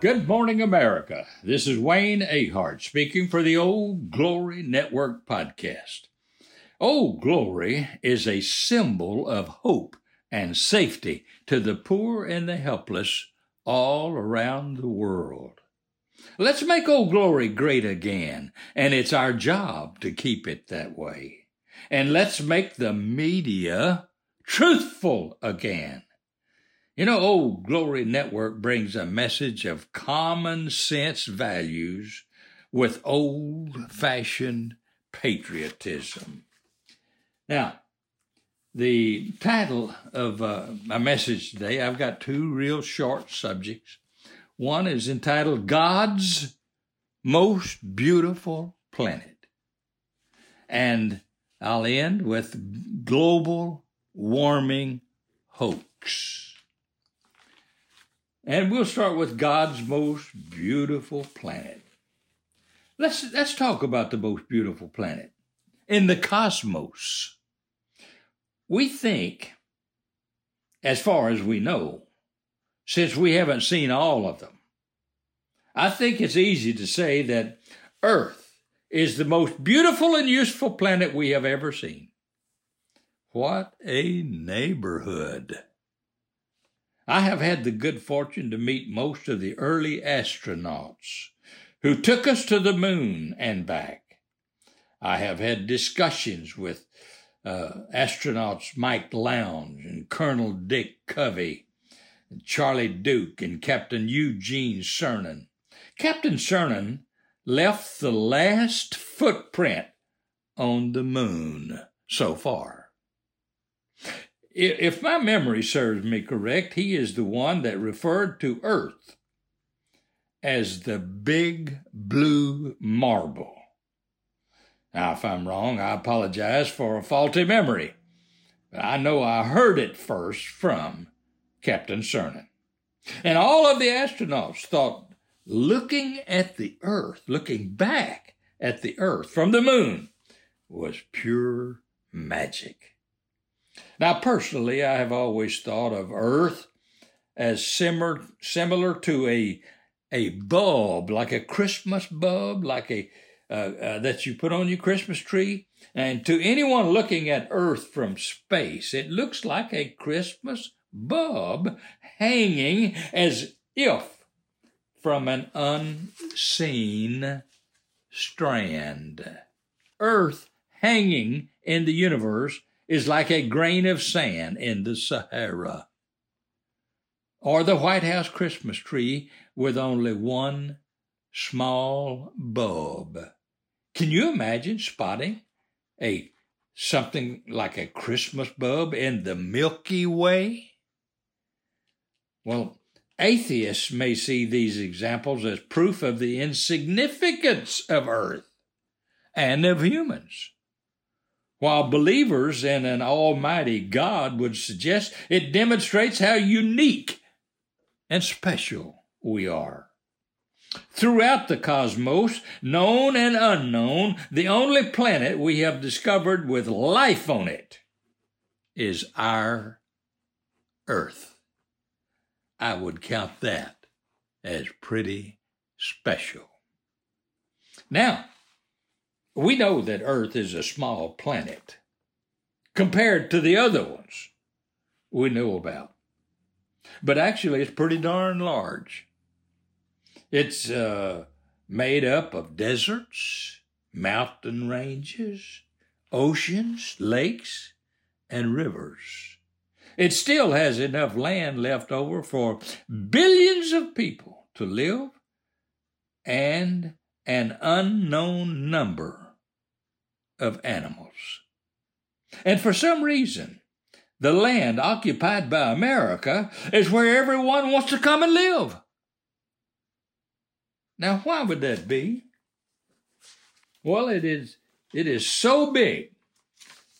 Good morning, America. This is Wayne Ahart speaking for the Old Glory Network podcast. Old Glory is a symbol of hope and safety to the poor and the helpless all around the world. Let's make Old Glory great again, and it's our job to keep it that way. And let's make the media truthful again. You know, Old Glory Network brings a message of common sense values with old fashioned patriotism. Now, the title of uh, my message today, I've got two real short subjects. One is entitled God's Most Beautiful Planet. And I'll end with Global Warming Hoax. And we'll start with God's most beautiful planet. Let's, let's talk about the most beautiful planet. In the cosmos, we think, as far as we know, since we haven't seen all of them, I think it's easy to say that Earth is the most beautiful and useful planet we have ever seen. What a neighborhood! I have had the good fortune to meet most of the early astronauts who took us to the moon and back. I have had discussions with uh, astronauts Mike Lounge and Colonel Dick Covey, Charlie Duke, and Captain Eugene Cernan. Captain Cernan left the last footprint on the moon so far if my memory serves me correct, he is the one that referred to Earth as the big blue marble. Now, if I'm wrong, I apologize for a faulty memory. But I know I heard it first from Captain Cernan. And all of the astronauts thought looking at the Earth, looking back at the Earth from the moon, was pure magic. Now, personally, I have always thought of Earth as similar, similar to a, a bulb, like a Christmas bulb, like a uh, uh, that you put on your Christmas tree. And to anyone looking at Earth from space, it looks like a Christmas bulb hanging as if from an unseen strand. Earth hanging in the universe is like a grain of sand in the Sahara. Or the White House Christmas tree with only one small bulb. Can you imagine spotting a something like a Christmas bulb in the Milky Way? Well, atheists may see these examples as proof of the insignificance of Earth and of humans while believers in an almighty God would suggest it demonstrates how unique and special we are. Throughout the cosmos, known and unknown, the only planet we have discovered with life on it is our Earth. I would count that as pretty special. Now, we know that Earth is a small planet compared to the other ones we know about. But actually, it's pretty darn large. It's uh, made up of deserts, mountain ranges, oceans, lakes, and rivers. It still has enough land left over for billions of people to live and an unknown number of animals. And for some reason, the land occupied by America is where everyone wants to come and live. Now, why would that be? Well, it is, it is so big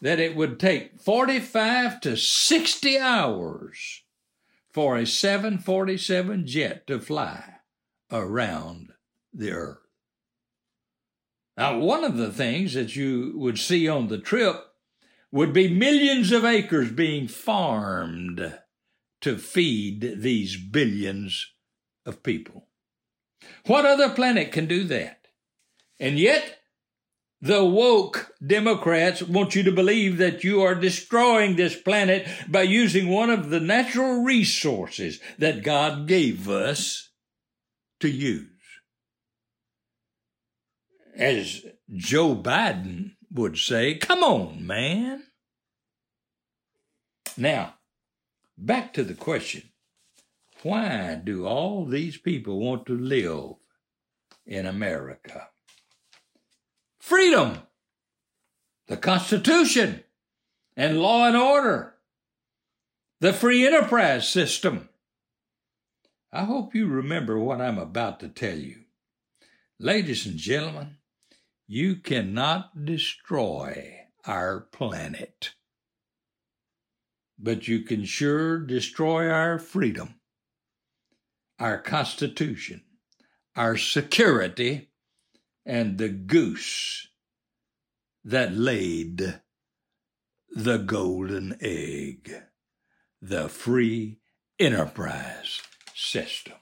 that it would take 45 to 60 hours for a 747 jet to fly around the earth. Now, one of the things that you would see on the trip would be millions of acres being farmed to feed these billions of people. What other planet can do that? And yet, the woke Democrats want you to believe that you are destroying this planet by using one of the natural resources that God gave us to use. As Joe Biden would say, come on, man. Now, back to the question why do all these people want to live in America? Freedom, the Constitution, and law and order, the free enterprise system. I hope you remember what I'm about to tell you. Ladies and gentlemen, you cannot destroy our planet, but you can sure destroy our freedom our Constitution, our security, and the goose that laid the golden egg, the free enterprise system.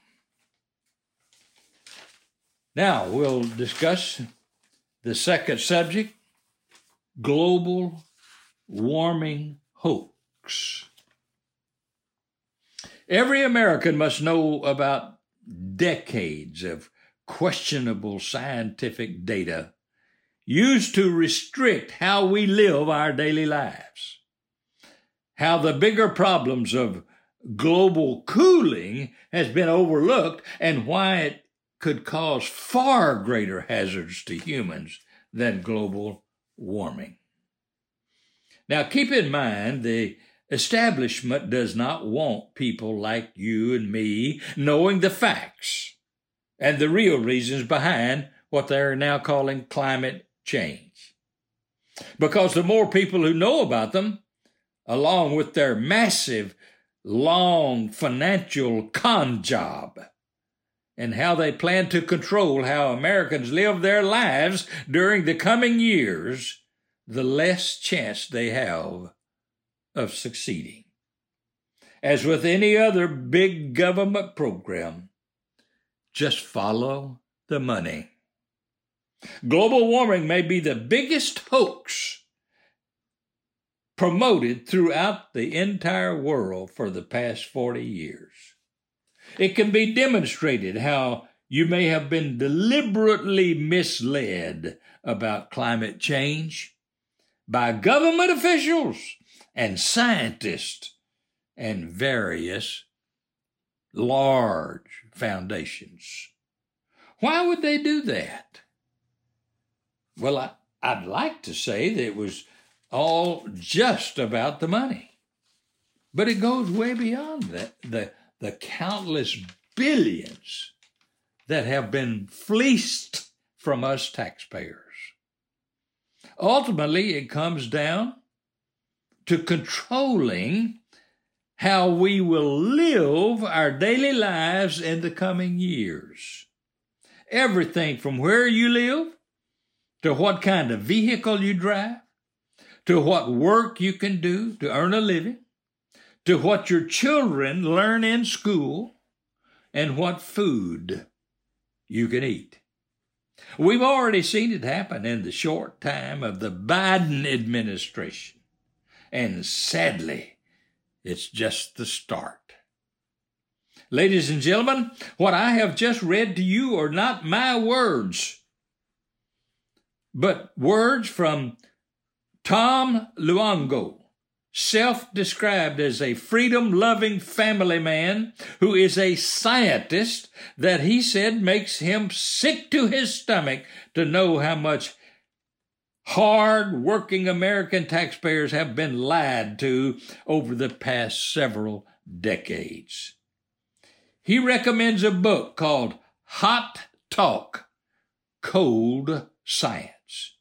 Now we'll discuss the second subject global warming hoax. Every American must know about decades of questionable scientific data used to restrict how we live our daily lives. How the bigger problems of global cooling has been overlooked and why it could cause far greater hazards to humans than global warming. Now keep in mind the Establishment does not want people like you and me knowing the facts and the real reasons behind what they're now calling climate change. Because the more people who know about them, along with their massive, long financial con job, and how they plan to control how Americans live their lives during the coming years, the less chance they have of succeeding. As with any other big government program, just follow the money. Global warming may be the biggest hoax promoted throughout the entire world for the past 40 years. It can be demonstrated how you may have been deliberately misled about climate change by government officials and scientists and various large foundations. Why would they do that? Well, I, I'd like to say that it was all just about the money. But it goes way beyond that. The, the countless billions that have been fleeced from us taxpayers. Ultimately, it comes down to controlling how we will live our daily lives in the coming years. Everything from where you live, to what kind of vehicle you drive, to what work you can do to earn a living, to what your children learn in school, and what food you can eat. We've already seen it happen in the short time of the Biden administration. And sadly, it's just the start. Ladies and gentlemen, what I have just read to you are not my words, but words from Tom Luongo, self described as a freedom loving family man who is a scientist that he said makes him sick to his stomach to know how much hard working American taxpayers have been lied to over the past several decades. He recommends a book called Hot Talk Cold Science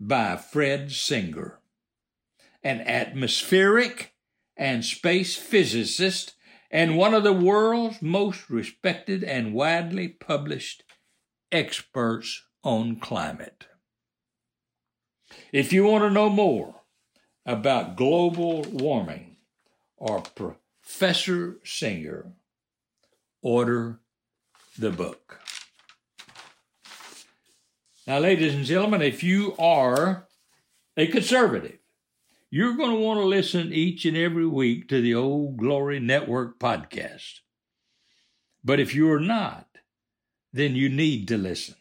by Fred Singer, an atmospheric and space physicist and one of the world's most respected and widely published experts on climate. If you want to know more about global warming or Professor Singer, order the book. Now, ladies and gentlemen, if you are a conservative, you're going to want to listen each and every week to the Old Glory Network podcast. But if you're not, then you need to listen.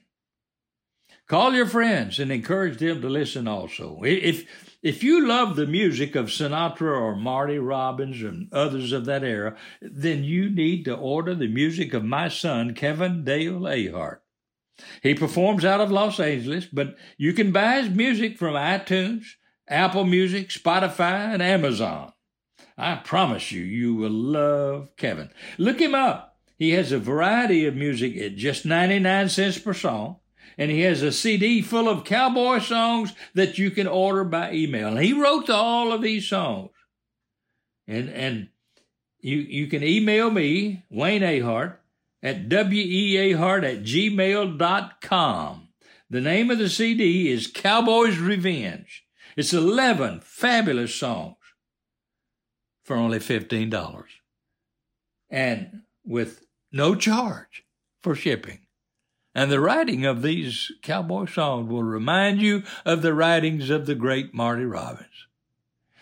Call your friends and encourage them to listen also. If if you love the music of Sinatra or Marty Robbins and others of that era, then you need to order the music of my son, Kevin Dale Ahart. He performs out of Los Angeles, but you can buy his music from iTunes, Apple Music, Spotify, and Amazon. I promise you, you will love Kevin. Look him up. He has a variety of music at just 99 cents per song and he has a CD full of cowboy songs that you can order by email. And he wrote all of these songs. And and you you can email me, Wayne Ahart, at weahart at gmail.com. The name of the CD is Cowboy's Revenge. It's 11 fabulous songs for only $15 and with no charge for shipping. And the writing of these cowboy songs will remind you of the writings of the great Marty Robbins.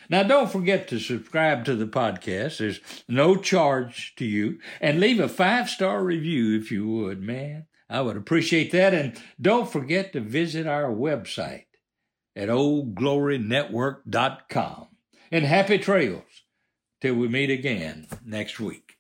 Now, don't forget to subscribe to the podcast. There's no charge to you. And leave a five star review if you would, man. I would appreciate that. And don't forget to visit our website at oldglorynetwork.com. And happy trails till we meet again next week.